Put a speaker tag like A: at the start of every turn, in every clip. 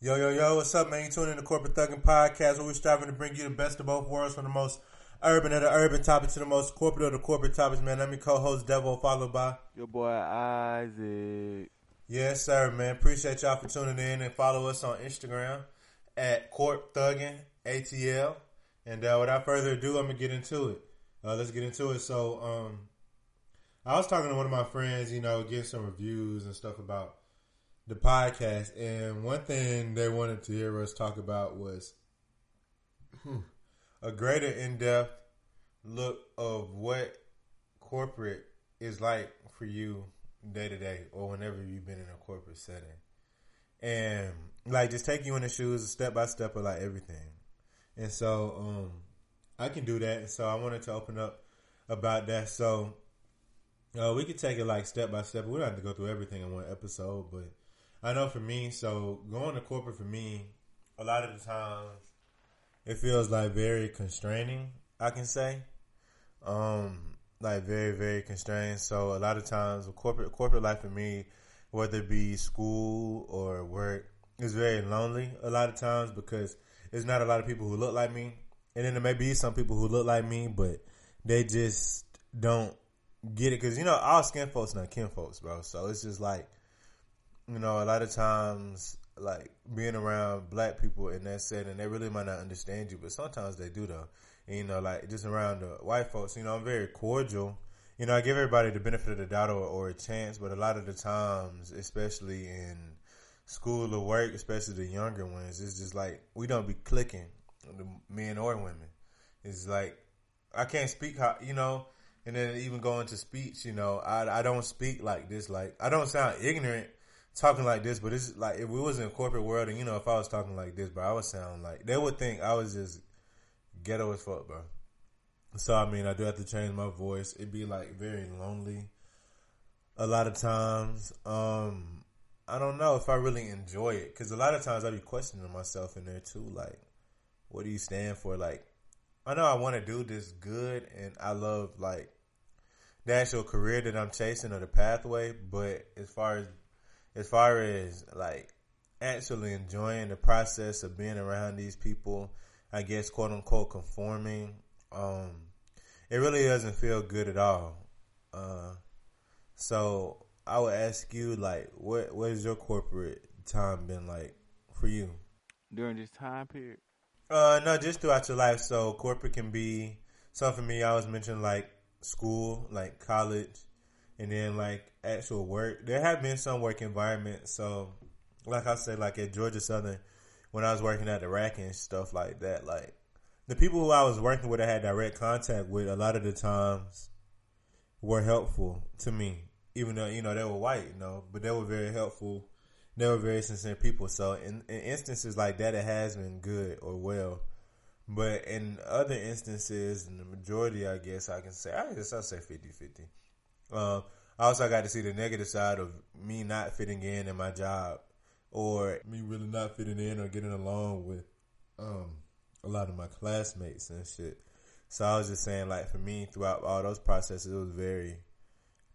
A: Yo, yo, yo, what's up, man? You tuning in to Corporate Thugging Podcast, where we're striving to bring you the best of both worlds from the most urban of the urban topics to the most corporate of the corporate topics, man. I'm your co-host, Devin, followed by...
B: Your boy, Isaac.
A: Yes, sir, man. Appreciate y'all for tuning in and follow us on Instagram at Corp Thugging ATL. And uh, without further ado, I'm going to get into it. Uh, let's get into it. So, um, I was talking to one of my friends, you know, getting some reviews and stuff about the podcast, and one thing they wanted to hear us talk about was hmm, a greater in-depth look of what corporate is like for you day to day or whenever you've been in a corporate setting. And like just take you in the shoes step by step of like everything. And so um I can do that. And so I wanted to open up about that. So uh, we could take it like step by step. We don't have to go through everything in one episode, but I know for me, so going to corporate for me, a lot of the times it feels like very constraining. I can say, um, like very very constrained. So a lot of times, corporate corporate life for me, whether it be school or work, is very lonely. A lot of times because it's not a lot of people who look like me, and then there may be some people who look like me, but they just don't get it because you know all skin folks not kin folks, bro. So it's just like you know a lot of times like being around black people in that setting, they really might not understand you, but sometimes they do though. And, you know, like just around the white folks, you know, I'm very cordial. You know, I give everybody the benefit of the doubt or, or a chance, but a lot of the times, especially in school or work, especially the younger ones, it's just like we don't be clicking, the men or women. It's like I can't speak how you know, and then even going to speech, you know, I I don't speak like this. Like I don't sound ignorant talking like this, but it's like if we was in a corporate world, and you know, if I was talking like this, but I would sound like they would think I was just ghetto as fuck, bro. So I mean, I do have to change my voice. It'd be like very lonely a lot of times. Um, I don't know if I really enjoy it because a lot of times I be questioning myself in there too. Like, what do you stand for? Like, I know I want to do this good, and I love like the actual career that I'm chasing or the pathway. But as far as as far as like actually enjoying the process of being around these people I guess quote unquote conforming. Um, it really doesn't feel good at all. Uh, so I would ask you, like, what what has your corporate time been like for you
B: during this time period?
A: Uh, no, just throughout your life. So corporate can be so for me. I was mentioning like school, like college, and then like actual work. There have been some work environments. So, like I said, like at Georgia Southern, when I was working at the rack and stuff like that. Like the people who I was working with, I had direct contact with. A lot of the times were helpful to me, even though you know they were white, you know, but they were very helpful. They were very sincere people. So in, in instances like that, it has been good or well. But in other instances, in the majority, I guess I can say, I guess I'll say 50 50. Um, I also got to see the negative side of me not fitting in in my job or me really not fitting in or getting along with um, a lot of my classmates and shit. So I was just saying, like for me, throughout all those processes, it was very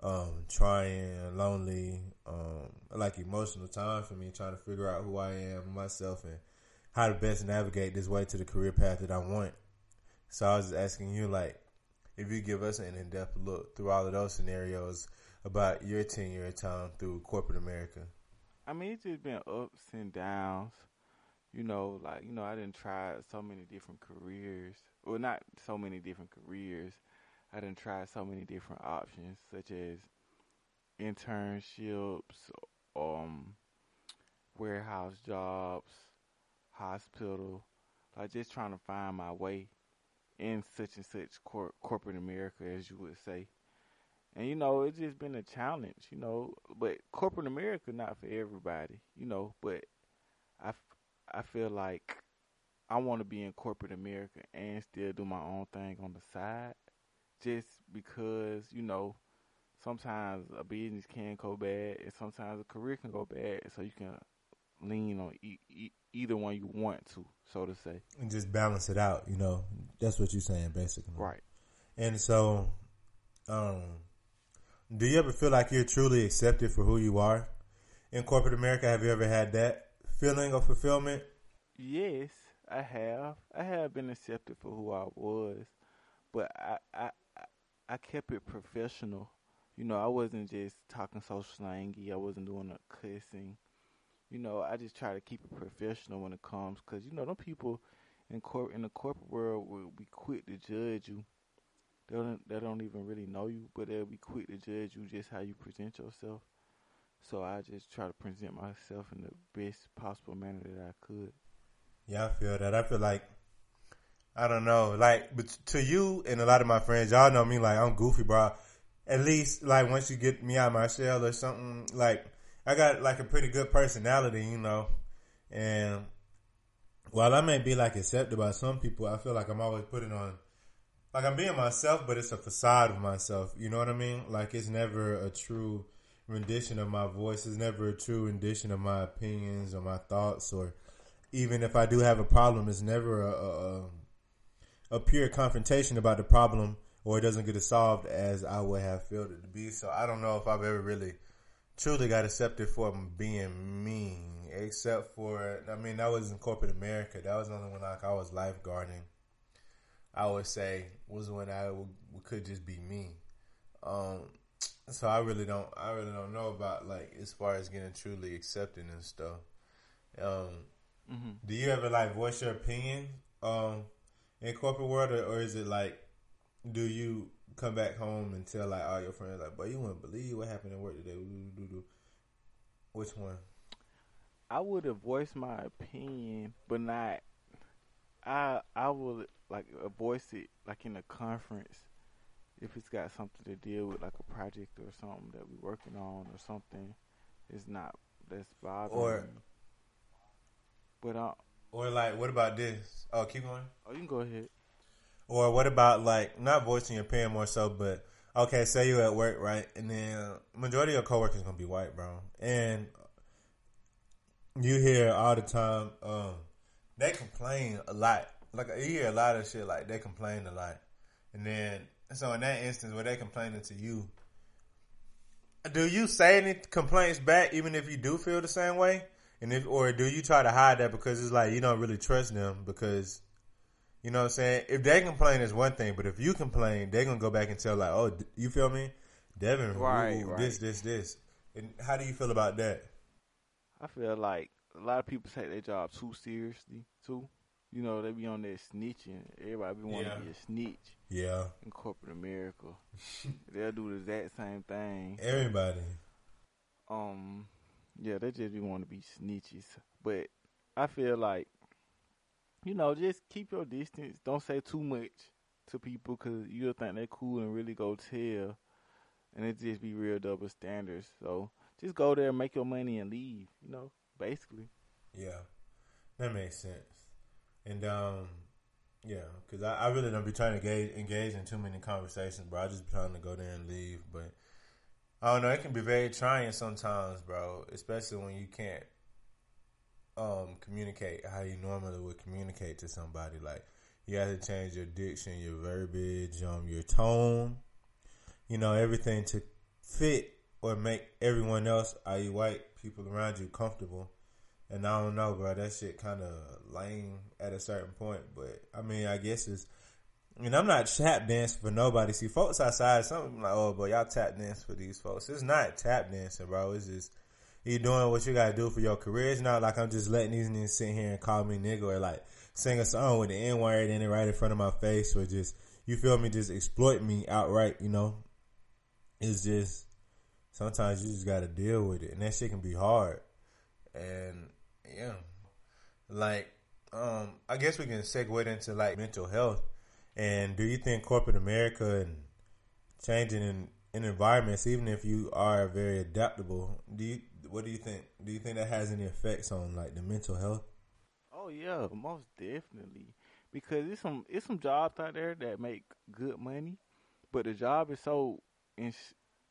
A: um, trying, lonely, um, like emotional time for me, trying to figure out who I am, myself, and how to best navigate this way to the career path that I want. So I was asking you, like, if you give us an in-depth look through all of those scenarios about your tenure time through corporate America.
B: I mean, it's just been ups and downs. You know, like you know, I didn't try so many different careers. Well, not so many different careers. I didn't try so many different options, such as internships, um, warehouse jobs, hospital. Like just trying to find my way in such and such cor- corporate America, as you would say. And you know, it's just been a challenge, you know. But corporate America not for everybody, you know. But I, I feel like I want to be in corporate America and still do my own thing on the side, just because you know sometimes a business can go bad and sometimes a career can go bad. So you can lean on e- e- either one you want to, so to say,
A: and just balance it out. You know, that's what you're saying, basically.
B: Right.
A: And so, um do you ever feel like you're truly accepted for who you are in corporate America? Have you ever had that feeling of fulfillment?
B: Yes, I have. I have been accepted for who I was, but I I I kept it professional. You know, I wasn't just talking so slangy. I wasn't doing a cussing. You know, I just try to keep it professional when it comes, cause you know, them people in cor- in the corporate world will be quick to judge you. They don't they don't even really know you, but they'll be quick to judge you just how you present yourself. So I just try to present myself in the best possible manner that I could.
A: Yeah, I feel that. I feel like I don't know, like, but to you and a lot of my friends, y'all know me like I'm goofy, bro. At least like once you get me out of my shell or something, like I got like a pretty good personality, you know, and while I may be like accepted by some people, I feel like I'm always putting on, like I'm being myself, but it's a facade of myself. You know what I mean? Like it's never a true rendition of my voice. It's never a true rendition of my opinions or my thoughts or even if I do have a problem, it's never a, a, a pure confrontation about the problem or it doesn't get solved as I would have felt it to be. So I don't know if I've ever really truly got accepted for being mean, except for, I mean, that was in corporate America. That was the only when like I was lifeguarding. I would say was when I could just be me. Um, so I really don't, I really don't know about like as far as getting truly accepted and stuff. Um, Mm-hmm. Do you ever like voice your opinion um, in corporate world, or, or, is it like, do you come back home and tell like all your friends like, "But you wouldn't believe what happened at work today"? Which one?
B: I would have voiced my opinion, but not. I I would like voice it like in a conference if it's got something to deal with like a project or something that we're working on or something. It's not that's bothering
A: or,
B: me. But uh,
A: or like, what about this? Oh, keep going.
B: Oh, you can go ahead.
A: Or what about like not voicing your opinion more so, but okay, say you're at work, right, and then majority of your coworkers gonna be white, bro, and you hear all the time, um, they complain a lot. Like you hear a lot of shit, like they complain a lot, and then so in that instance where they complaining to you, do you say any complaints back, even if you do feel the same way? And if or do you try to hide that because it's like you don't really trust them because you know what I'm saying? If they complain is one thing, but if you complain, they're gonna go back and tell like, oh, you feel me, Devin, right, ooh, right. this, this, this. And how do you feel about that?
B: I feel like a lot of people take their job too seriously too. You know, they be on there snitching. Everybody be wanting yeah. to be a snitch.
A: Yeah.
B: In corporate America, they'll do the exact same thing.
A: Everybody.
B: Um, yeah, they just be want to be snitches. But I feel like, you know, just keep your distance. Don't say too much to people because you'll think they're cool and really go tell. And it just be real double standards. So just go there, make your money, and leave. You know, basically.
A: Yeah, that makes sense. And um, yeah, because I, I really don't be trying to engage, engage in too many conversations, bro. I just be trying to go there and leave. But I don't know. It can be very trying sometimes, bro. Especially when you can't um, communicate how you normally would communicate to somebody. Like you have to change your diction, your verbiage, um, your tone. You know everything to fit or make everyone else, i.e., white people around you, comfortable. And I don't know, bro. That shit kind of lame at a certain point. But I mean, I guess it's and I'm not tap dancing for nobody. See, folks outside, something like, oh, but y'all tap dance for these folks. It's not tap dancing, bro. It's just you doing what you gotta do for your career. It's not like I'm just letting these niggas sit here and call me nigga or like sing a song with the N word in it right in front of my face or just you feel me, just exploit me outright. You know, it's just sometimes you just gotta deal with it, and that shit can be hard. And yeah, like um, I guess we can segue into like mental health and do you think corporate America and changing in, in environments, even if you are very adaptable, do you what do you think? Do you think that has any effects on like the mental health?
B: Oh yeah, most definitely. Because it's some it's some jobs out there that make good money, but the job is so in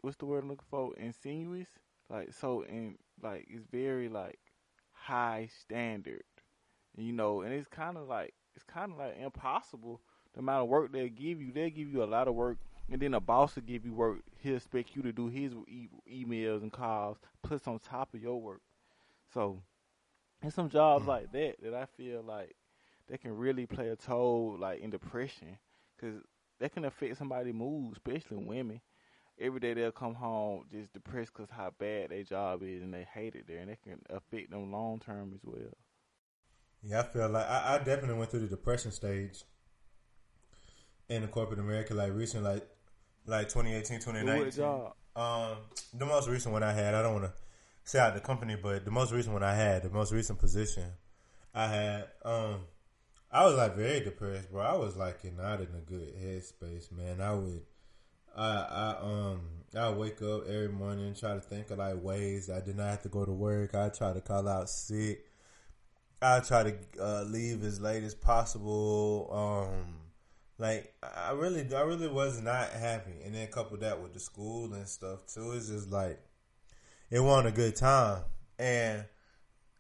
B: what's the word I'm looking for? Insinuous, like so in like it's very like high standard, you know, and it's kind of like it's kind of like impossible the amount of work they give you, they'll give you a lot of work, and then a boss will give you work. He'll expect you to do his e- emails and calls, plus on top of your work. So and some jobs like mm. that that I feel like they can really play a toll like in depression because that can affect somebody's mood, especially women. Every day they'll come home just depressed because how bad their job is and they hate it there, and it can affect them long term as well.
A: Yeah, I feel like I, I definitely went through the depression stage in the corporate America, like recently, like like 2018, 2019.
B: What?
A: Um, the most recent one I had, I don't want to say out the company, but the most recent one I had, the most recent position I had, um, I was like very depressed, bro. I was like not in a good headspace, man. I would, I, I, um, I wake up every morning, try to think of like ways I did not have to go to work. I try to call out sick. I try to uh, leave as late as possible. Um, like I really, I really was not happy. And then coupled that with the school and stuff too. It's just like it wasn't a good time, and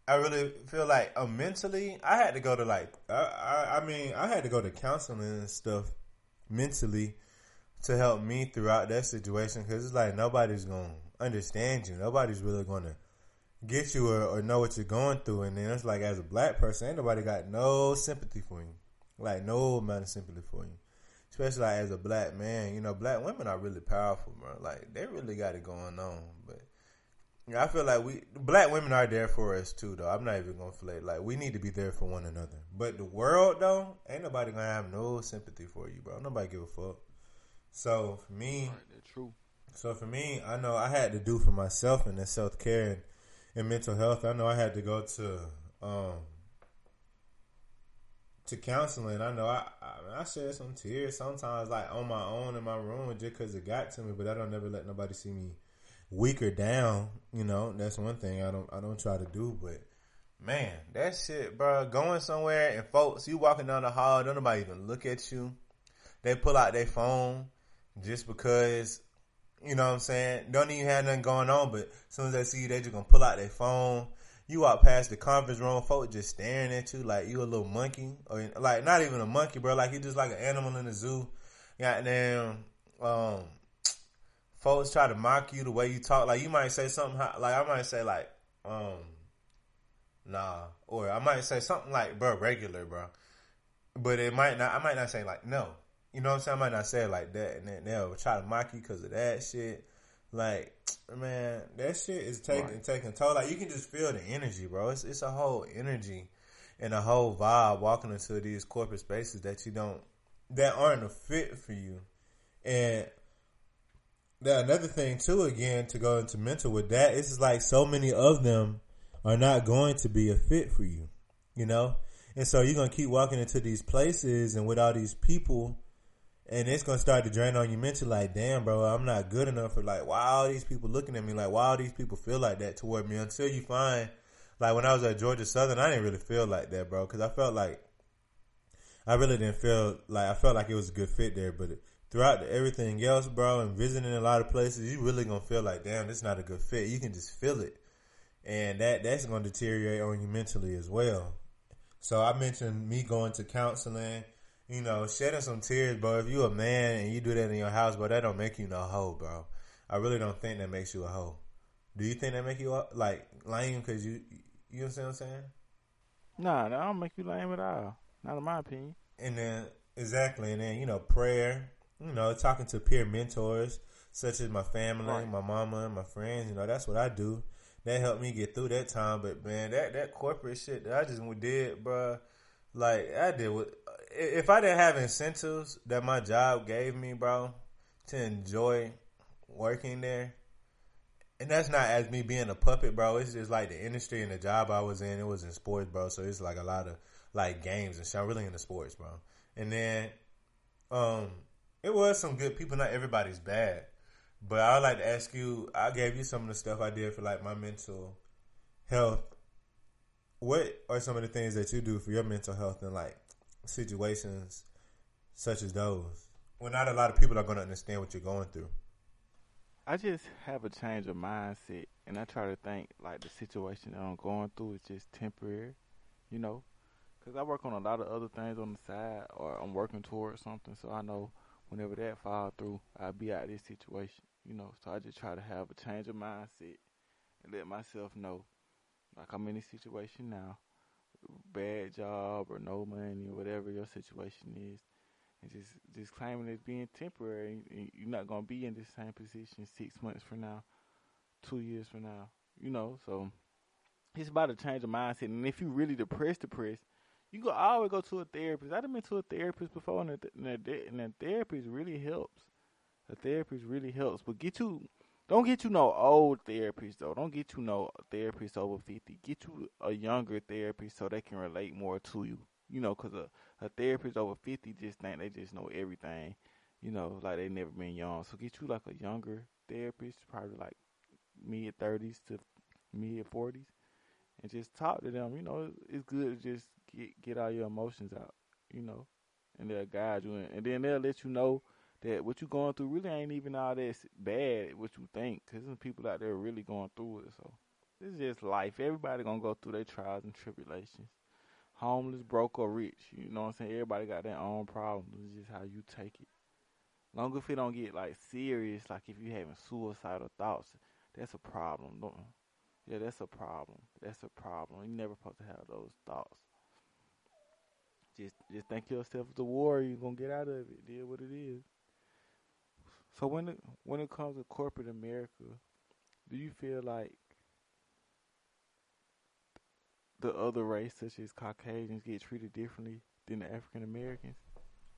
A: I really feel like uh, mentally, I had to go to like, I, I, I mean, I had to go to counseling and stuff mentally to help me throughout that situation because it's like nobody's gonna understand you. Nobody's really gonna get you or, or know what you're going through. And then it's like, as a black person, ain't nobody got no sympathy for you, like no amount of sympathy for you. Especially like as a black man, you know, black women are really powerful, bro. Like they really got it going on, but I feel like we black women are there for us too, though. I'm not even gonna flake. Like we need to be there for one another. But the world, though, ain't nobody gonna have no sympathy for you, bro. Nobody give a fuck. So for me,
B: Right, true.
A: so for me, I know I had to do for myself and the self care and, and mental health. I know I had to go to um to counseling. I know I I, I shed some tears sometimes, like on my own in my room, just because it got to me. But I don't never let nobody see me weaker down. You know, that's one thing I don't I don't try to do. But man, that shit, bro, going somewhere and folks, you walking down the hall, don't nobody even look at you. They pull out their phone just because. You know what I'm saying? Don't even have nothing going on, but as soon as they see you, they just gonna pull out their phone. You walk past the conference room, folks just staring at you like you a little monkey, or like not even a monkey, bro. Like you just like an animal in the zoo. Goddamn, um, folks try to mock you the way you talk. Like you might say something like I might say like, um, nah, or I might say something like, bro, regular, bro. But it might not. I might not say like no. You know what I'm saying? I might not say it like that, and then they'll try to mock you because of that shit. Like, man, that shit is taking
B: Right.
A: taking toll. Like you can just feel the energy, bro. It's it's a whole energy and a whole vibe walking into these corporate spaces that you don't that aren't a fit for you. And then another thing too, again, to go into mental with that, it's just like so many of them are not going to be a fit for you, you know? And so you're gonna keep walking into these places and with all these people and it's gonna start to drain on you mentally like, damn bro, I'm not good enough for like why all these people looking at me? Like why all these people feel like that toward me? Until you find like when I was at Georgia Southern, I didn't really feel like that, bro, because I felt like I really didn't feel like I felt like it was a good fit there, but throughout the, everything else, bro, and visiting a lot of places, you really gonna feel like, damn, this not a good fit. You can just feel it, and that that's gonna deteriorate on you mentally as well. So I mentioned me going to counseling, you know, shedding some tears, bro. If you a man and you do that in your house, bro, that don't make you no hoe, bro. I really don't think that makes you a hoe. Do you think that make you a- like lame because you you know what I'm saying?
B: Nah, that don't make you lame at all. Not in my opinion.
A: And then exactly, and then you know prayer. You know, talking to peer mentors such as my family,
B: Right.
A: my mama, and my friends. You know, that's what I do. That helped me get through that time. But man, that that corporate shit that I just did, bro. Like I did with. If I didn't have incentives that my job gave me, bro, to enjoy working there, and that's not as me being a puppet, bro. It's just like the industry and the job I was in. It was in sports, bro. So it's like a lot of like games and shit. I'm really into sports, bro. And then, um, it was some good people. Not everybody's bad, but I would like to ask you. I gave you some of the stuff I did for like my mental health. What are some of the things that you do for your mental health and like situations such as those? Well, not a lot of people are going to understand what you're going through.
B: I just have a change of mindset, and I try to think like the situation that I'm going through is just temporary, you know, because I work on a lot of other things on the side, or I'm working towards something. So I know whenever that fall through, I'll be out of this situation, you know. So I just try to have a change of mindset and let myself know like I'm in this situation now, bad job or no money or whatever your situation is, and just just claiming it being temporary. You're not gonna be in the same position six months from now, two years from now. You know, so it's about a change of mindset. And if you really depressed, depressed, you go I always go to a therapist. I've been to a therapist before, and the, and the, and the therapist really helps. The therapist really helps, but get you don't get you no old therapist though. Don't get you no therapist over fifty. Get you a younger therapist so they can relate more to you. You know, cause a a therapist over fifty just think they just know everything. You know, like they never been young. So get you like a younger therapist, probably like mid thirties to mid forties, and just talk to them. You know, it's good to just get get all your emotions out. You know, and they'll guide you, in. and then they'll let you know that what you going through really ain't even all that bad what you think because some people out there really going through it so. This is just life. Everybody gonna go through their trials and tribulations. Homeless broke or rich you know what i'm saying? Everybody got their own problems. It's just how you take it. Long if it don't get like serious like if you having suicidal thoughts that's a problem. Don't yeah that's a problem. That's a problem. You never supposed to have those thoughts. Just just think yourself as a warrior you're gonna get out of it. Deal what it is so when it when it comes to corporate America, do you feel like the other race, such as Caucasians, get treated differently than the African Americans?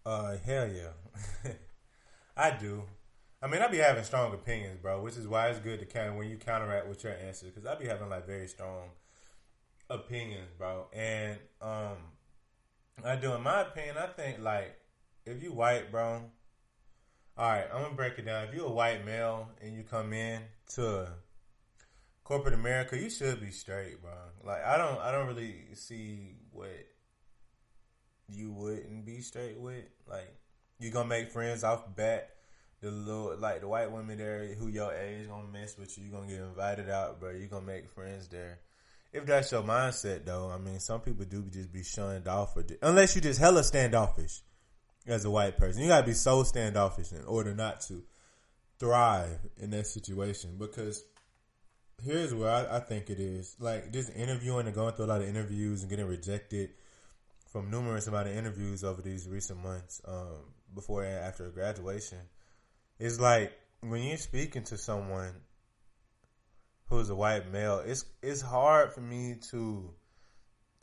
A: Uh, hell yeah, I do. I mean, I be having strong opinions, bro, which is why it's good to of when you counteract with your answers, because I be having like very strong opinions, bro. And um, I do, in my opinion, I think like if you white, bro, all right, I'm gonna break it down. If you're a white male and you come in to corporate America, you should be straight, bro. Like I don't, I don't really see what you wouldn't be straight with. Like you gonna make friends off bat. The little, like the white women there who your age gonna mess with you. You gonna get invited out, bro. You gonna make friends there. If that's your mindset, though, I mean, some people do just be shunned off, or unless you just hella standoffish as a white person. You gotta be so standoffish in order not to thrive in that situation. Because here's where I, I think it is: like just interviewing and going through a lot of interviews and getting rejected from numerous amount of interviews over these recent months, um, before and after graduation. It's like when you're speaking to someone who's a white male, it's it's hard for me to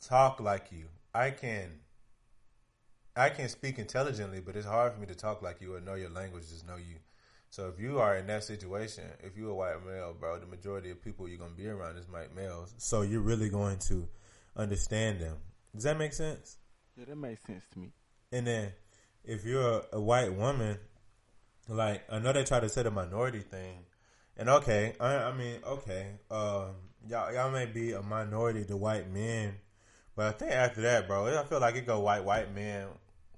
A: talk like you. I can I can speak intelligently, but it's hard for me to talk like you or know your language, just know you. So if you are in that situation, if you're a white male, bro, the majority of people you're gonna be around is white males. So you're really going to understand them. Does that make sense?
B: Yeah, that makes sense to me.
A: And then if you're a, a white woman, like I know they try to say the minority thing, and okay, I, I mean, okay, um, y'all y'all may be a minority to white men, but I think after that, bro, I feel like it go white white men,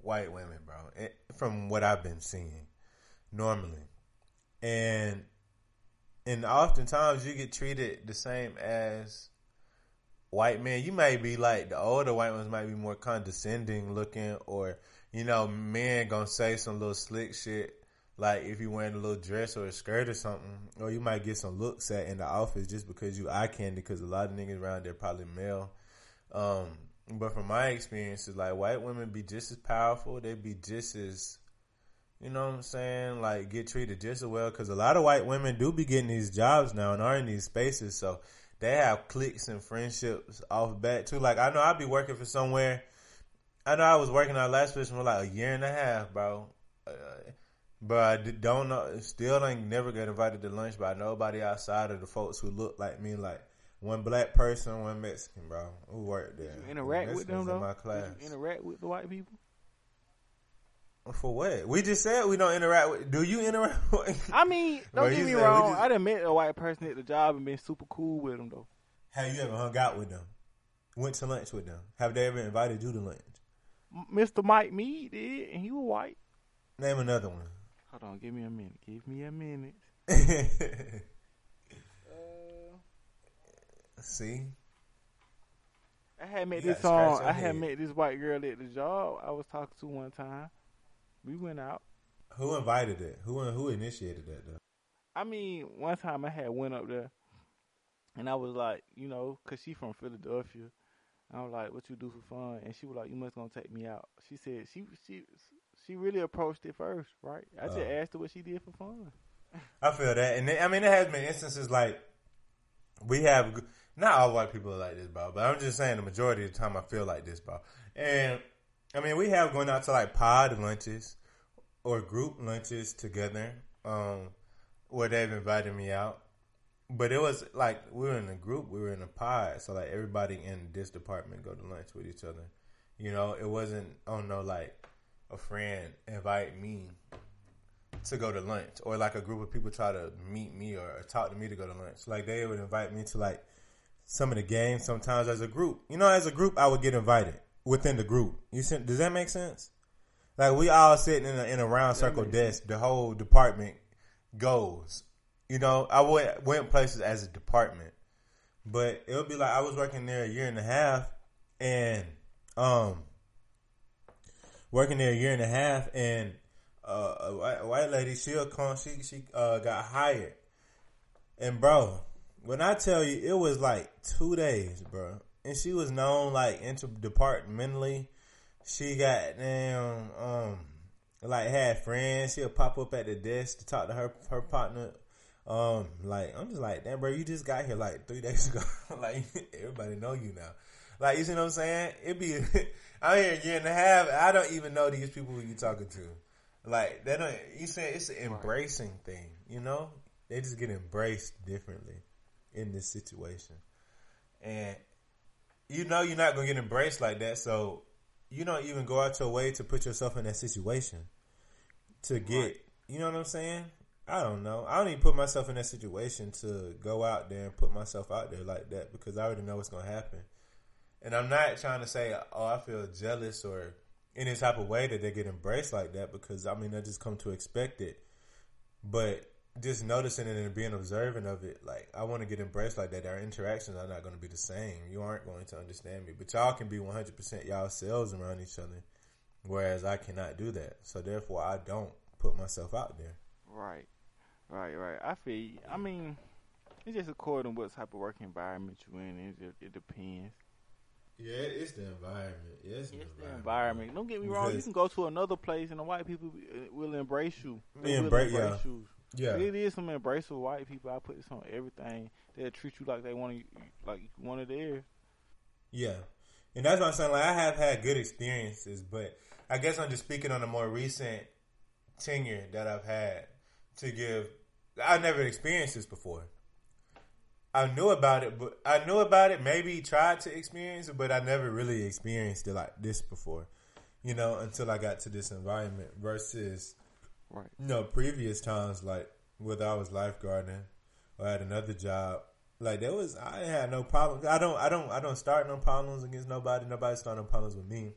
A: white women, bro. It, from what I've been seeing, normally, and and oftentimes you get treated the same as white men. You may be like the older white ones might be more condescending looking, or you know, men gonna say some little slick shit. Like if you wearing a little dress or a skirt or something, or you might get some looks at in the office just because you eye candy. Because a lot of niggas around there probably male um, but from my experiences, like white women be just as powerful. They be just as, you know what I'm saying? Like get treated just as well. Cause a lot of white women do be getting these jobs now and are in these spaces. So they have cliques and friendships off bat too. Like I know I'd be working for somewhere. I know I was working at last position for like a year and a half, bro. Uh, but I don't know, still ain't never get invited to lunch by nobody outside of the folks who look like me. Like one black person, one Mexican, bro, who worked there.
B: Did you interact with them though? my class. Did you interact with the white people?
A: For what? We just said we don't interact with. Do you interact? with
B: I mean, don't get me wrong. Just, I done met a white person at the job and been super cool with them though.
A: Have you ever hung out with them? Went to lunch with them? Have they ever invited you to lunch?
B: Mr. Mike Mead did, and he was white.
A: Name another one.
B: Hold on, give me a minute. Give me a minute.
A: See,
B: I had met this song. I had met this white girl at the job I was talking to one time. We went out.
A: Who invited it? Who who initiated that though?
B: I mean, one time I had went up there And I was like, you know, cause she from Philadelphia. I was like, "What you do for fun?" And she was like, "You must gonna take me out." She said she she she really approached it first, right? I just
A: Oh.
B: asked her what she did for fun.
A: I feel that, and I mean, there has been instances like we have. Not all white people are like this, bro. But I'm just saying the majority of the time I feel like this, bro. And I mean, we have going out to like pod lunches or group lunches together, um, where they've invited me out. But it was like we were in a group, we were in a pod, so like everybody in this department go to lunch with each other. You know, it wasn't oh no like a friend invite me to go to lunch, or like a group of people try to meet me or, or talk to me to go to lunch. Like they would invite me to like some of the games sometimes as a group. You know, as a group, I would get invited within the group. You see, does that make sense? Like we all sitting in a, in a round circle desk. The whole department goes. You know, I went went places as a department, but it would be like I was working there a year and a half, and um, working there a year and a half, and uh, a white, a white lady, she'll come, she she uh, got hired, and bro, when I tell you, it was like two days, bro, and she was known like interdepartmentally. She got damn um like had friends. She'll pop up at the desk to talk to her her partner. Um, like I'm just like, damn, bro, you just got here like three days ago. like everybody know you now. Like you see what I'm saying? It be I'm here a year and a half. I don't even know these people who you talking to. Like they don't. You saying it's an embracing thing. You know, they just get embraced differently in this situation, and you know you're not gonna get embraced like that. So you don't even go out your way to put yourself in that situation to get.
B: Right.
A: You know what I'm saying? I don't know. I don't even put myself in that situation to go out there and put myself out there like that because I already know what's gonna happen. And I'm not trying to say, oh, I feel jealous or any type of way that they get embraced like that because I mean I just come to expect it. But just noticing it and being observant of it, like I want to get embraced like that. Our interactions are not going to be the same. You aren't going to understand me, but y'all can be 100 percent y'all selves around each other, whereas I cannot do that. So therefore, I don't put myself out there.
B: Right, right, right. I feel. I mean, it's just according to what type of work environment you're in. It just, it depends.
A: Yeah, it's the environment. Yeah, it's,
B: It's the environment. Don't get me wrong. You can go to another place and the white people uh, will embrace you. They
A: They
B: will
A: embra- yeah.
B: you.
A: Yeah,
B: It is some embraceable white people. I put this on everything. They'll treat you like they want to, like one of theirs.
A: Yeah, and that's what I'm saying. Like I have had good experiences, but I guess I'm just speaking on a more recent tenure that I've had to give. I never experienced this before. I knew about it, but I knew about it. Maybe tried to experience it, but I never really experienced it like this before. You know, until I got to this environment. Versus,
B: Right.
A: know, previous times like whether I was lifeguarding or had another job, like there was I had no problem. I don't I don't I don't start no problems against nobody. Nobody start no problems with me.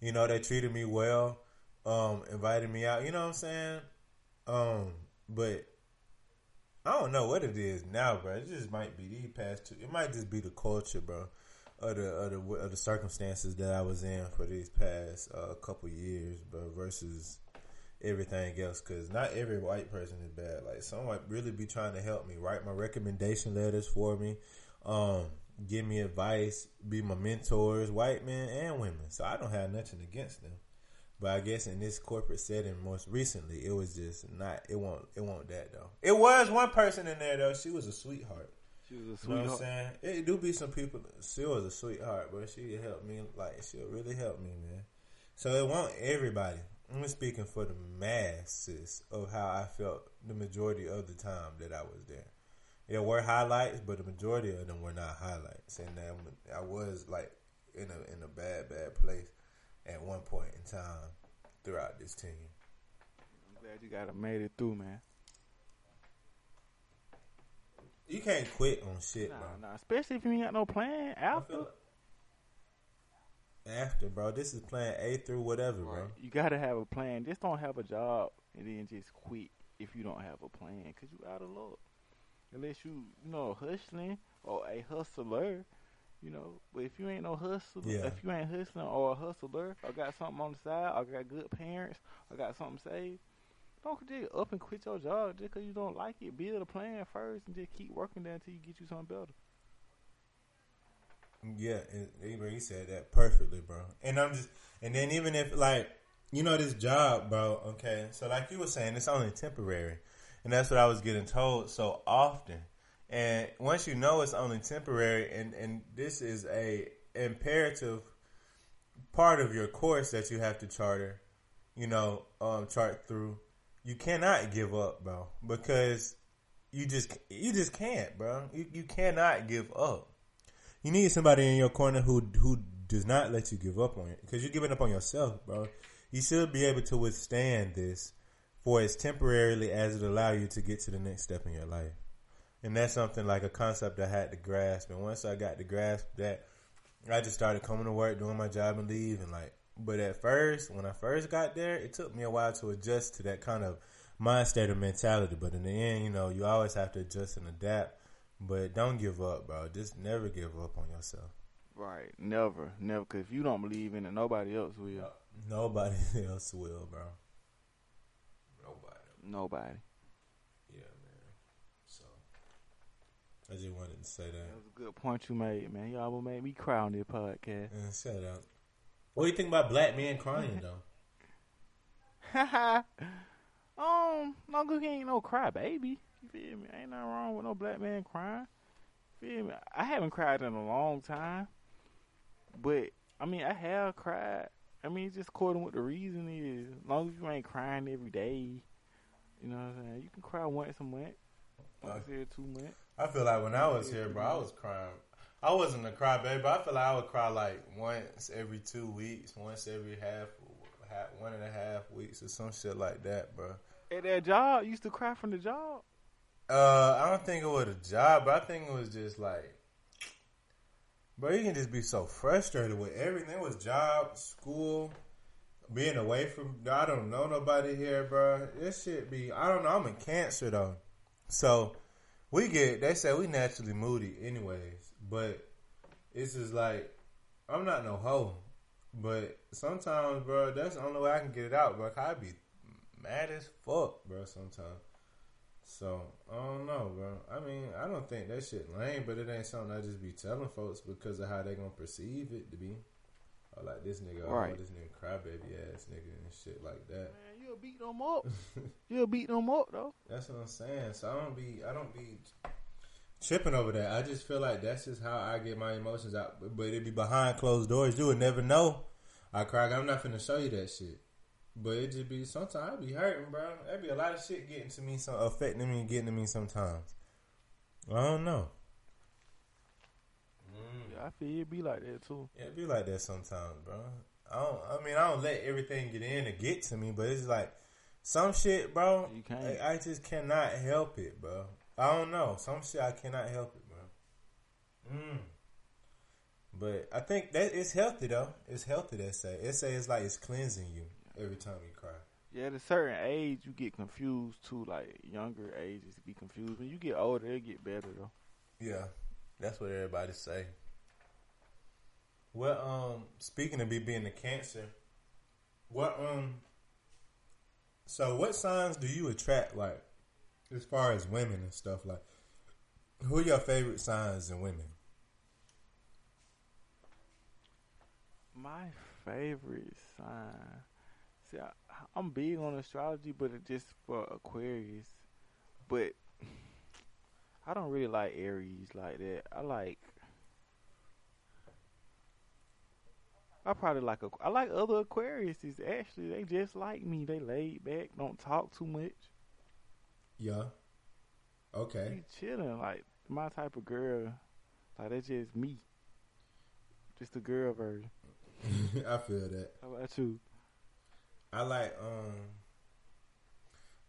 A: You know, they treated me well, um, invited me out, you know what I'm saying? Um, but I don't know what it is now, bro. It just might be the past two. It might just be the culture, bro, of the of the, the circumstances that I was in for these past uh, couple years, bro. Versus everything else, because not every white person is bad. Like some might really be trying to help me, write my recommendation letters for me, um, give me advice, be my mentors, white men and women. So I don't have nothing against them. But I guess in this corporate setting, most recently, it was just not. It won't. It won't that though. It was one person in there though. She was a sweetheart.
B: She was a sweetheart.
A: You know what I'm saying? It do be some people. She was a sweetheart, but she helped me. Like she'll really help me, man. So it won't everybody. I'm speaking for the masses of how I felt the majority of the time that I was there. There were highlights, but the majority of them were not highlights, and I was like in a in a bad bad place at one point in time throughout this team.
B: I'm glad you got it made it through, man.
A: You can't quit on shit,
B: Nah,
A: bro.
B: nah. Especially if you ain't got no plan after.
A: After, bro. This is plan A through whatever, bro.
B: You gotta have a plan. Just don't have a job and then just quit if you don't have a plan, cause you out of luck. Unless you, you know, hustling or a hustler, you know. But if you ain't no hustler,
A: Yeah.
B: if you ain't hustling or a hustler, or got something on the side, or got good parents, or got something saved, don't just up and quit your job just because you don't like it. Build a plan first and just keep working there until you get you something better.
A: Yeah, he said that perfectly, bro. And I'm just, and then even if like, you know, this job, bro. Okay, so like you were saying, it's only temporary, and that's what I was getting told so often. And once you know it's only temporary, and and this is a imperative part of your course that you have to charter, you know, um, chart through. You cannot give up, bro, because you just you just can't, bro. You you cannot give up. You need somebody in your corner who who does not let you give up on it because you're giving up on yourself, bro. You should be able to withstand this for as temporarily as it allow you to get to the next step in your life. And that's something like a concept I had to grasp. And once I got to grasp that, I just started coming to work, doing my job, and leaving. Like, but at first, when I first got there, it took me a while to adjust to that kind of mind state or mentality. But in the end, you know, you always have to adjust and adapt but don't give up, bro. Just never give up on yourself.
B: Right. Never. Never. Because if you don't believe in it, nobody else will.
A: Nobody else will, bro. Nobody.
B: Nobody.
A: Yeah, man. So, I just wanted to say that.
B: That was a good point you made, man. Y'all will make me cry on this podcast.
A: Yeah, shut up. What do you think about black men crying, though?
B: um, no, he ain't no cry baby. You feel me? Ain't nothing wrong with no black man crying. Feel me? I haven't cried in a long time, but I mean, I have cried. I mean, it's just according what the reason is. As long as you ain't crying every day, you know what I'm saying. You can cry once a month, once uh, every two months.
A: I feel like when I was here, bro, I was crying. I wasn't a crybaby, but I feel like I would cry like once every two weeks, once every half, half one and a half weeks, or some shit like that, bro.
B: At that job, you used to cry from the job.
A: Uh, I don't think it was a job, but I think it was just like, bro, you can just be so frustrated with everything. It was job, school, being away from. I don't know nobody here, bro. This shit be. I don't know. I'm in cancer though, so we get. They say we naturally moody, anyways. But it's just like I'm not no hoe, but sometimes, bro, that's the only way I can get it out, bro. I be mad as fuck, bro. Sometimes. So I don't know, bro. I mean, I don't think that shit lame, but it ain't something I just be telling folks because of how they gonna perceive it to be. Or like this nigga, oh, right. oh, this nigga crybaby ass nigga and shit like that.
B: Man, you'll beat them up. you'll beat them up though.
A: That's what I'm saying. So I don't be, I don't be tripping over that. I just feel like that's just how I get my emotions out. But it'd be behind closed doors. You would never know. I cry. I'm not finna show you that shit. But it just be sometimes I be hurting, bro. There be a lot of shit getting to me, some affecting me and getting to me sometimes. I don't know.
B: Mm. Yeah, I feel it be like that too.
A: Yeah, it be like that sometimes, bro. I don't. I mean, I don't let everything get in to get to me, but it's like some shit, bro. You can't. I, I just cannot help it, bro. I don't know. Some shit I cannot help it, bro. Mm. But I think that it's healthy though. It's healthy. That say it say it's like it's cleansing you every time you cry.
B: Yeah, at a certain age, you get confused too. Like younger ages, be confused. When you get older, it get better though.
A: Yeah, that's what everybody say. Well, um, speaking of me being a cancer, what um, so what signs do you attract? Like, as far as women and stuff, like, who are your favorite signs in women?
B: My favorite sign. See, I, I'm big on astrology, but it's just for Aquarius. But I don't really like Aries like that. I like. I probably like a, I like other Aquariuses. Actually, they just like me. They laid back, don't talk too much.
A: Yeah. Okay.
B: Be chilling, like my type of girl. Like that's just me. Just the girl version.
A: I feel that.
B: How about you?
A: I like um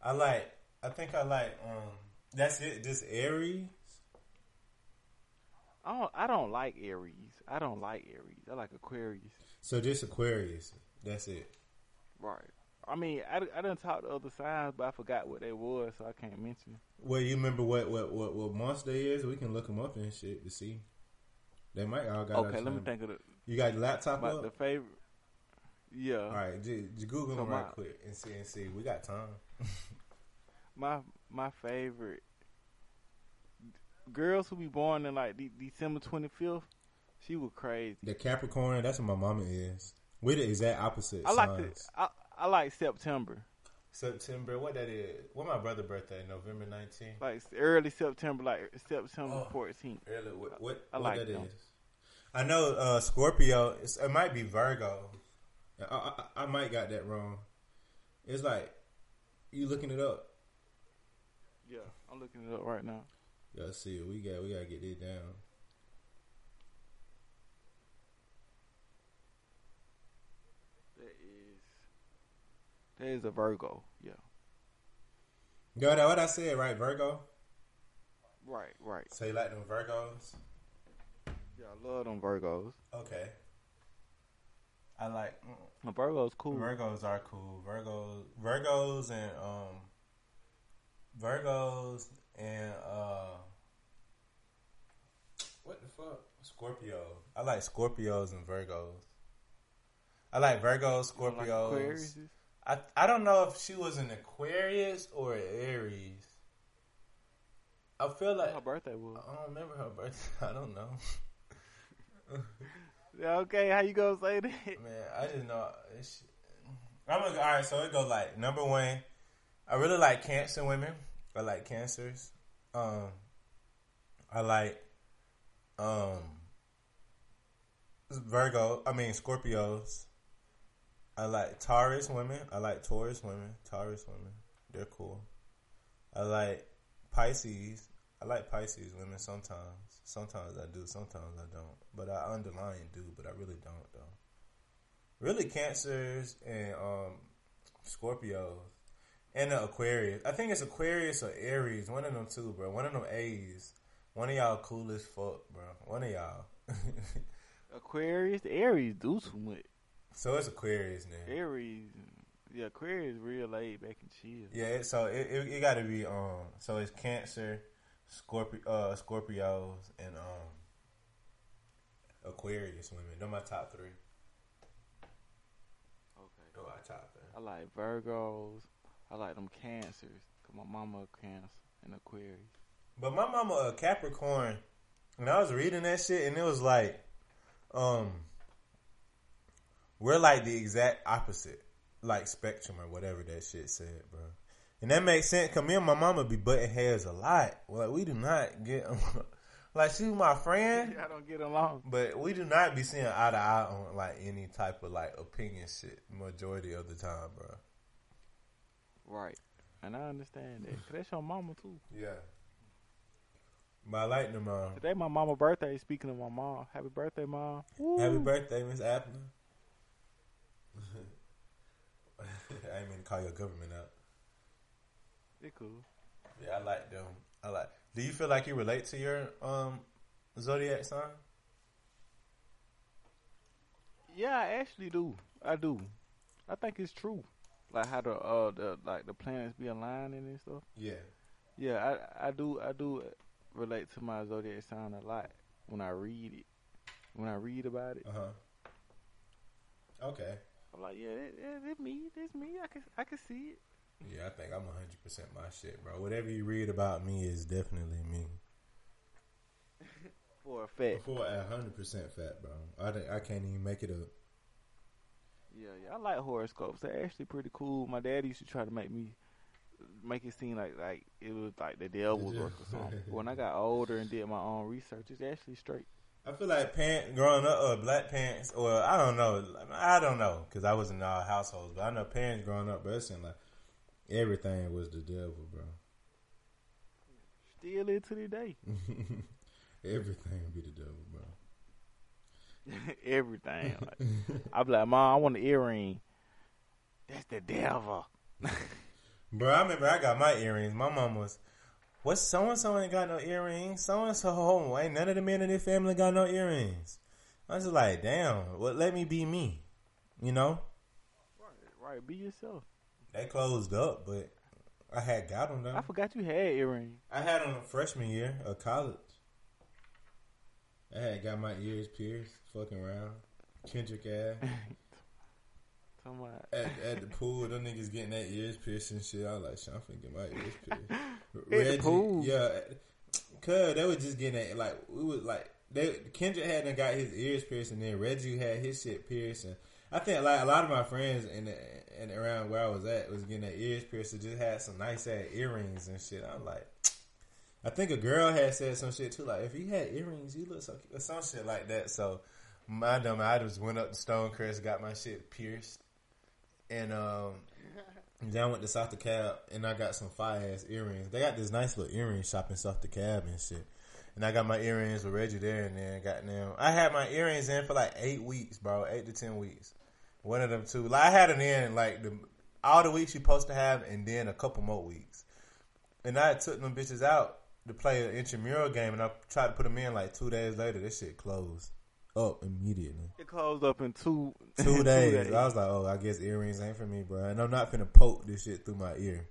A: I like I think I like um that's it just Aries.
B: I don't I don't like Aries. I don't like Aries. I like Aquarius.
A: So just Aquarius. That's it.
B: Right. I mean, I, I didn't talk to other signs, but I forgot what they was, so I can't mention.
A: Well, you remember what what what, what month they is? We can look them up and shit to see. They might all got.
B: Okay, let me think of the.
A: You got the laptop
B: my,
A: up?
B: The favorite. Yeah.
A: All right, j- j- Google them right quick and see and see. We got time.
B: My my favorite girls who be born in like de- December twenty fifth. She was crazy.
A: The Capricorn, that's what my mama is. We're the exact opposite.
B: I like the. I, I like September,
A: September. What that is? What my brother' birthday? November nineteenth.
B: like early September, like September
A: Oh.
B: fourteenth.
A: Early. What? What,
B: I
A: what
B: like
A: that is? I know uh, Scorpio. It's, it might be Virgo. I, I, I might got that wrong. It's like you looking it up.
B: Yeah, I'm looking it up right now.
A: Yeah, see, we got we gotta get it down.
B: That is that is a Virgo. Yeah,
A: Yo, that what I said, right? Virgo.
B: right, right.
A: So you like them Virgos?
B: Yeah, I love them Virgos.
A: Okay. I like
B: The Virgos cool.
A: Virgos are cool. Virgos, Virgos, and um, Virgos and uh, what the fuck? Scorpio. I like Scorpios and Virgos. I like Virgos,
B: You don't like
A: Scorpios.
B: Aquarius?
A: I I don't know if she was an Aquarius or an Aries. I feel like
B: Her birthday was.
A: I don't remember her birthday. I don't know.
B: Okay, how you gonna say that?
A: Man, I just know. I'm gonna, all right. So it goes like number one. I really like Cancer women. I like cancers. Um, I like um Virgo. I mean Scorpios. I like Taurus women. I like Taurus women. Taurus women. They're cool. I like Pisces. I like Pisces women sometimes. Sometimes I do. Sometimes I don't. But I underline do. But I really don't though. Really, Cancers and um Scorpios and the Aquarius. I think it's Aquarius or Aries. One of them two, bro. One of them A's. One of y'all cool as fuck, bro. One of y'all.
B: Aquarius, Aries do too much.
A: so it's Aquarius now.
B: Aries, yeah, Aquarius real laid back and chill.
A: Yeah, so it, it, it got to be um. So it's Cancer, Scorpio, uh, Scorpios, and um, Aquarius women. They're my top three.
B: Okay.
A: They're my top three.
B: I like Virgos. I like them Cancers. Cause my mama a Cancer and Aquarius.
A: But my mama a Capricorn, and I was reading that shit, and it was like, um, we're like the exact opposite, like spectrum or whatever that shit said, bro. And that makes sense. Cause me and my mama be butting heads a lot. Like we do not get, like she's my friend.
B: I don't get along.
A: But we do not be seeing eye to eye on like any type of like opinion shit majority of the time, bro.
B: Right. And I understand that. Cause that's your mama too.
A: Yeah. But I like them. Uh,
B: Today my mama birthday. Speaking of my mom, happy birthday, mom. Woo.
A: happy birthday, Miss Appler. I ain't mean to call your government out.
B: They cool.
A: Yeah, I like them. I like. Do you feel like you relate to your um zodiac sign?
B: Yeah, I actually do. I do. I think it's true. Like how the uh the like the planets be aligning and stuff.
A: Yeah.
B: Yeah, I I do I do relate to my zodiac sign a lot when I read it. When I read about it,
A: Uh huh. Okay.
B: I'm like, yeah, that, me. That's me. I can I can see it.
A: Yeah, I think I'm 100% my shit, bro. Whatever you read about me is definitely me.
B: For a fact.
A: For at 100% fat, bro. I, I can't even make it up.
B: Yeah, yeah. I like horoscopes. They're actually pretty cool. My dad used to try to make me make it seem like like it was like the devil's work or something. when I got older and did my own research, it's actually straight.
A: I feel like parent growing up, or black parents, or I don't know, I don't know, because I was in all households, but I know parents growing up, but it seemed like everything was the devil, bro.
B: Still is to the day.
A: everything be the devil, bro.
B: Everything. Like, I be like, Mom, I want an earring. That's the devil.
A: Bro, I remember I got my earrings. My mom was, what? So and so ain't got no earrings. So and so ain't none of the men in their family got no earrings. I was just like, damn. Well, let me be me. You know,
B: Right, right. Be yourself.
A: They closed up, but I had got them though.
B: I forgot you had earrings.
A: I had them freshman year of college. I had got my ears pierced, fucking around. Kendrick ass. At, at the pool, them niggas getting their ears pierced and shit. I was like, shit, I'm finna get my ears pierced.
B: the pool?
A: yeah, cause they was just getting it like we was like they Kendrick hadn't got his ears pierced and then Reggie had his shit pierced and I think like a lot of my friends in the, and around where I was at was getting their ears pierced and just had some nice ass earrings and shit. I'm like. I think a girl had said some shit too, like if you had earrings, you look so cute, or some shit like that. So my dumb, I just went up to Stonecrest, got my shit pierced, and um, then I went to South DeKalb, and I got some fire ass earrings. They got this nice little earring shop in South DeKalb and shit. And I got my earrings with Reggie there, and then got them. I had my earrings in for like eight weeks, bro, eight to ten weeks. One of them two, like I had it in like the all the weeks you supposed to have, and then a couple more weeks. And I took them bitches out to play an intramural game, and I tried to put them in like two days later. This shit closed up immediately.
B: it closed up in two
A: Two days. I was like, oh, I guess earrings ain't for me, bro. And I'm not finna poke this shit through my ear.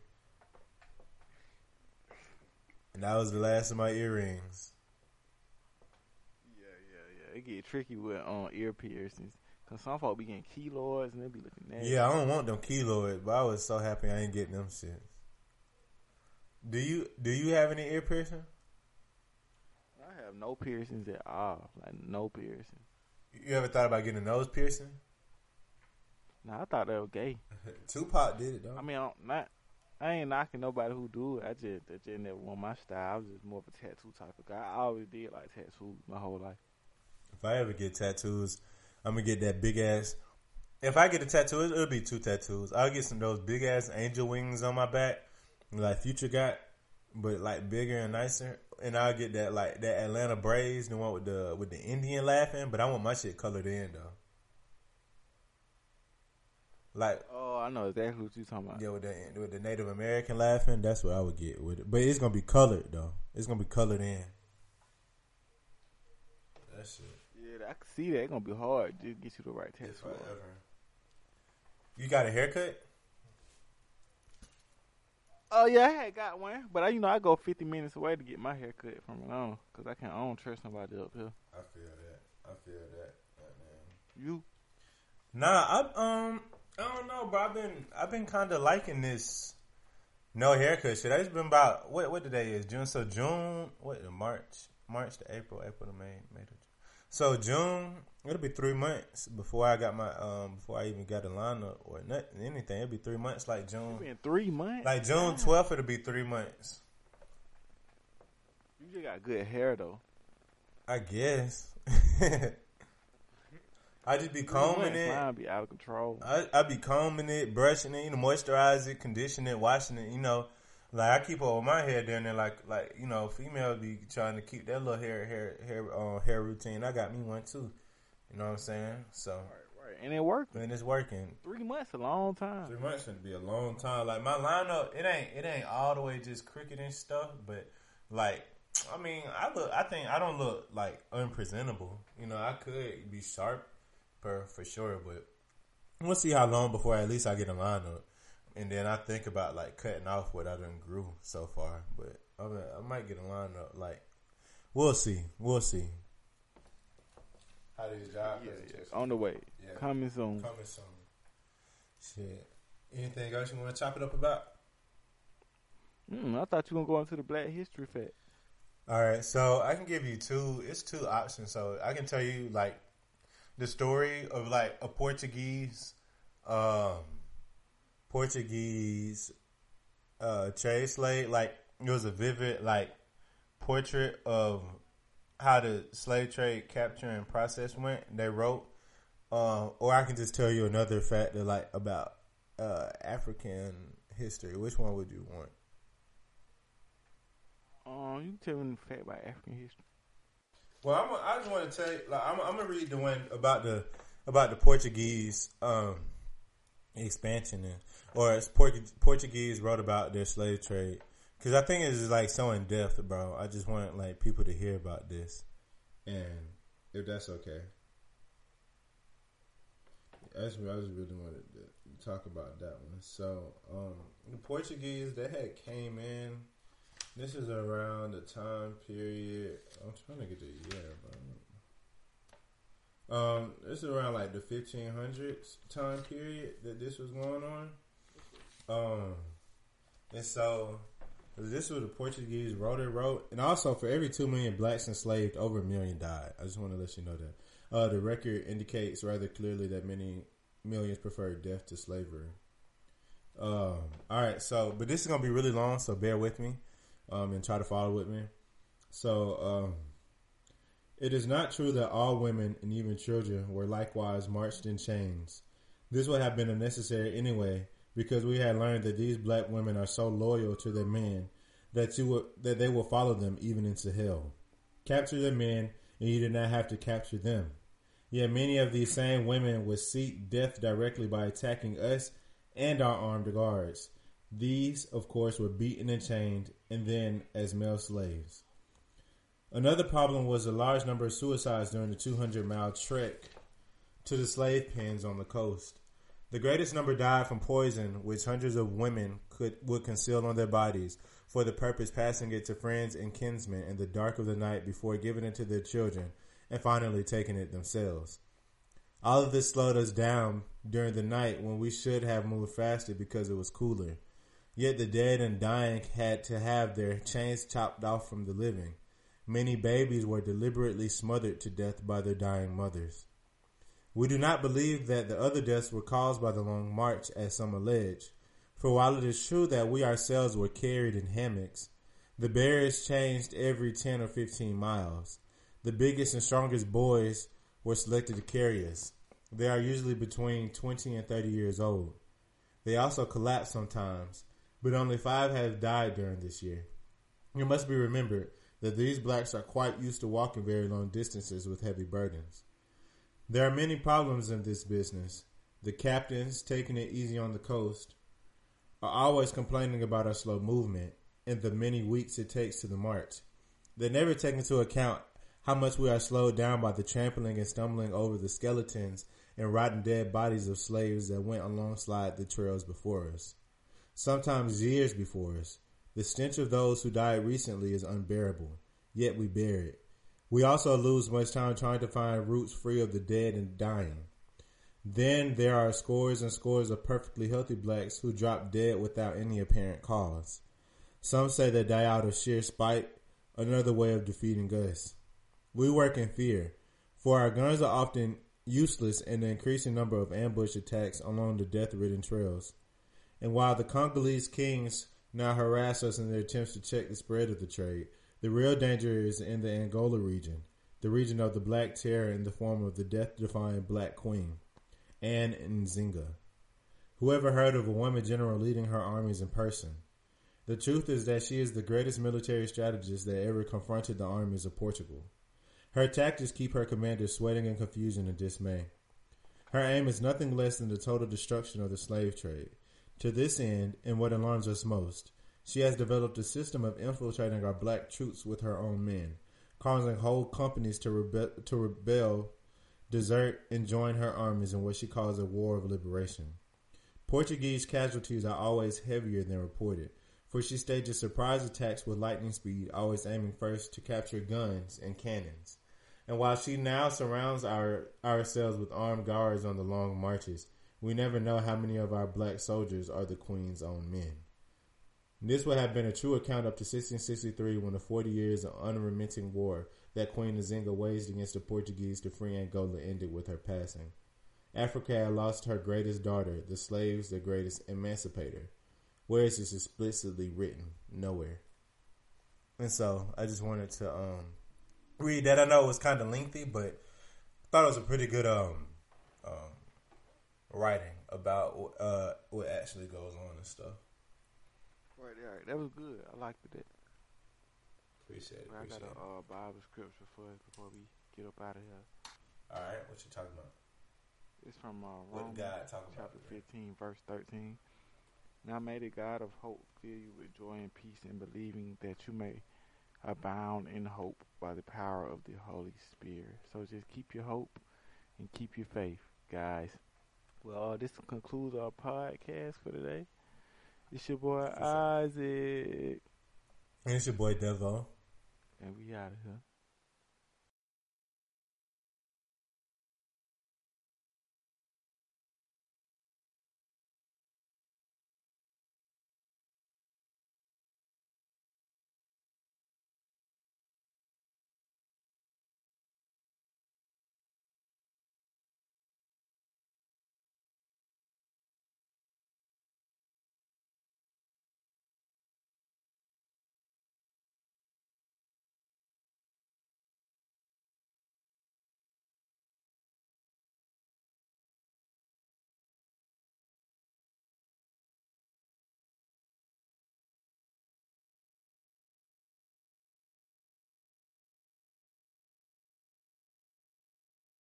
A: And that was the last of my earrings.
B: Yeah, yeah, yeah. It get tricky with um ear piercings. Cause some folk be getting keloids and they be looking nasty.
A: Yeah, I don't want them keloids, but I was so happy I ain't getting them shit. Do you do you have any ear piercing?
B: I have no piercings at all. Like no piercing.
A: You ever thought about getting a nose piercing?
B: Nah, I thought that was gay.
A: Tupac did it though.
B: I mean, I don't, not. I ain't knocking nobody who do it. I just, I just never want my style. I was just more of a tattoo type of guy. I always did like tattoos my whole life.
A: If I ever get tattoos, I'm gonna get that big ass. If I get a tattoo, it'll be two tattoos. I'll get some of those big ass angel wings on my back, like Future got, but like bigger and nicer. And I'll get that like that Atlanta Braves, the one with the with the Indian laughing. But I want my shit colored in though. Like
B: Oh, I know exactly what you're talking about.
A: yeah, with the with the Native American laughing, that's what I would get with it. But it's gonna be colored though. It's gonna be colored in. That shit.
B: Yeah, I can see that. It's gonna be hard to get you the right tattoo.
A: You got a haircut?
B: Oh yeah, I had got one, but I, you know, I go 50 minutes away to get my hair cut from it on, cause I can't, I don't trust nobody up here.
A: I feel that. I feel that. Goddamn.
B: You,
A: Nah, I um, I don't know, but I've been I've been kind of liking this no haircut shit. I just been about what what today is June. So June, what March, March to April, April to May, May to. So June, it'll be three months before I got my um before I even got a lineup or nothing anything. It'll be three months like June.
B: been three months.
A: Like June twelfth, it'll be three months.
B: you just got good hair though.
A: I guess. I just be combing it.
B: Mine be out of control.
A: I, I be combing it, brushing it, you know, moisturize it, condition it, washing it, you know. Like I keep all my hair down there, like like you know, females be trying to keep their little hair hair hair uh, hair routine. I got me one too. You know what I'm saying? So,
B: Right, right, and it worked.
A: and it's working.
B: Three months, a long time.
A: Three months gonna be a long time. Like my lineup, it ain't it ain't all the way just cricket and stuff, but like I mean, I look. I think I don't look like unpresentable. You know, I could be sharp, for for sure, but we'll see how long before at least I get a lineup, and then I think about like cutting off what I done grew so far. But I, mean, I might get a lineup. Like we'll see. We'll see. How these job
B: Yeah, yeah, on the way.
A: Yeah.
B: Coming soon.
A: coming soon. Shit. Anything else you want to chop it up about?
B: Mm, I thought you were going to go into the Black History Fact.
A: All right, so I can give you two. It's two options. So I can tell you like the story of like a Portuguese, um, Portuguese, uh, trade slave. Like it was a vivid like portrait of how the slave trade capture and process went. They wrote, uh, or I can just tell you another fact that like about uh, African history. Which one would you want?
B: Um, you can tell me the fact about African history.
A: Well, I'm, I just want to tell you, like, I'm, I'm gonna read the one about the about the Portuguese um, expansion, and, or as Portuguese wrote about their slave trade, because I think it's like so in depth, bro. I just want like people to hear about this, and if that's okay, that's what I just really wanted to talk about that one. So, um, the Portuguese they had came in. This is around the time period. I'm trying to get the year, Um, this is around like the 1500s time period that this was going on. Um, and so this was the Portuguese wrote it wrote, and also for every two million blacks enslaved, over a million died. I just want to let you know that. Uh, the record indicates rather clearly that many millions preferred death to slavery. Um, all right, so but this is gonna be really long, so bear with me, um, and try to follow with me. So, um, it is not true that all women and even children were likewise marched in chains. This would have been unnecessary anyway, because we had learned that these black women are so loyal to their men that you will, that they will follow them even into hell. Capture the men, and you did not have to capture them. Yet many of these same women would seek death directly by attacking us and our armed guards. These, of course, were beaten and chained, and then as male slaves. Another problem was a large number of suicides during the 200 mile trek to the slave pens on the coast. The greatest number died from poison, which hundreds of women could would conceal on their bodies for the purpose passing it to friends and kinsmen in the dark of the night before giving it to their children and finally taking it themselves. All of this slowed us down during the night when we should have moved faster because it was cooler. Yet the dead and dying had to have their chains chopped off from the living. Many babies were deliberately smothered to death by their dying mothers. We do not believe that the other deaths were caused by the long march, as some allege. For while it is true that we ourselves were carried in hammocks, the barriers changed every 10 or 15 miles. The biggest and strongest boys were selected to carry us. They are usually between 20 and 30 years old. They also collapse sometimes, but only five have died during this year. It must be remembered that these blacks are quite used to walking very long distances with heavy burdens. There are many problems in this business. The captains, taking it easy on the coast, are always complaining about our slow movement and the many weeks it takes to the march. They never take into account how much we are slowed down by the trampling and stumbling over the skeletons and rotten dead bodies of slaves that went alongside the trails before us. Sometimes years before us, the stench of those who died recently is unbearable, yet we bear it. We also lose much time trying to find routes free of the dead and dying. Then there are scores and scores of perfectly healthy blacks who drop dead without any apparent cause. Some say they die out of sheer spite, another way of defeating us. We work in fear, for our guns are often useless in the increasing number of ambush attacks along the death ridden trails. And while the Congolese kings now harass us in their attempts to check the spread of the trade. The real danger is in the Angola region, the region of the Black Terror in the form of the death defying Black Queen, Anne Nzinga. Whoever heard of a woman general leading her armies in person? The truth is that she is the greatest military strategist that ever confronted the armies of Portugal. Her tactics keep her commanders sweating in confusion and dismay. Her aim is nothing less than the total destruction of the slave trade. To this end, and what alarms us most, she has developed a system of infiltrating our black troops with her own men, causing whole companies to, rebe- to rebel, desert, and join her armies in what she calls a war of liberation. Portuguese casualties are always heavier than reported, for she stages surprise attacks with lightning speed, always aiming first to capture guns and cannons. And while she now surrounds our ourselves with armed guards on the long marches, we never know how many of our black soldiers are the Queen's own men. This would have been a true account up to 1663 when the 40 years of unremitting war that Queen Nzinga waged against the Portuguese to free Angola ended with her passing. Africa had lost her greatest daughter, the slaves, their greatest emancipator. Where is this explicitly written? Nowhere. And so I just wanted to um, read that. I know it was kind of lengthy, but I thought it was a pretty good um, um, writing about uh, what actually goes on and stuff.
B: Right, right. That was good. I liked it.
A: Appreciate it.
B: I
A: Appreciate
B: got
A: it.
B: a uh, Bible scripture for us before we get up out of here.
A: All right, what you talking about?
B: It's from uh, Romans
A: God talking about?
B: chapter 15, verse 13. Now may the God of hope fill you with joy and peace in believing that you may abound in hope by the power of the Holy Spirit. So just keep your hope and keep your faith, guys. Well, uh, this concludes our podcast for today. It's your boy. Isaac,
A: And it's your boy Devo.
B: and we out of here.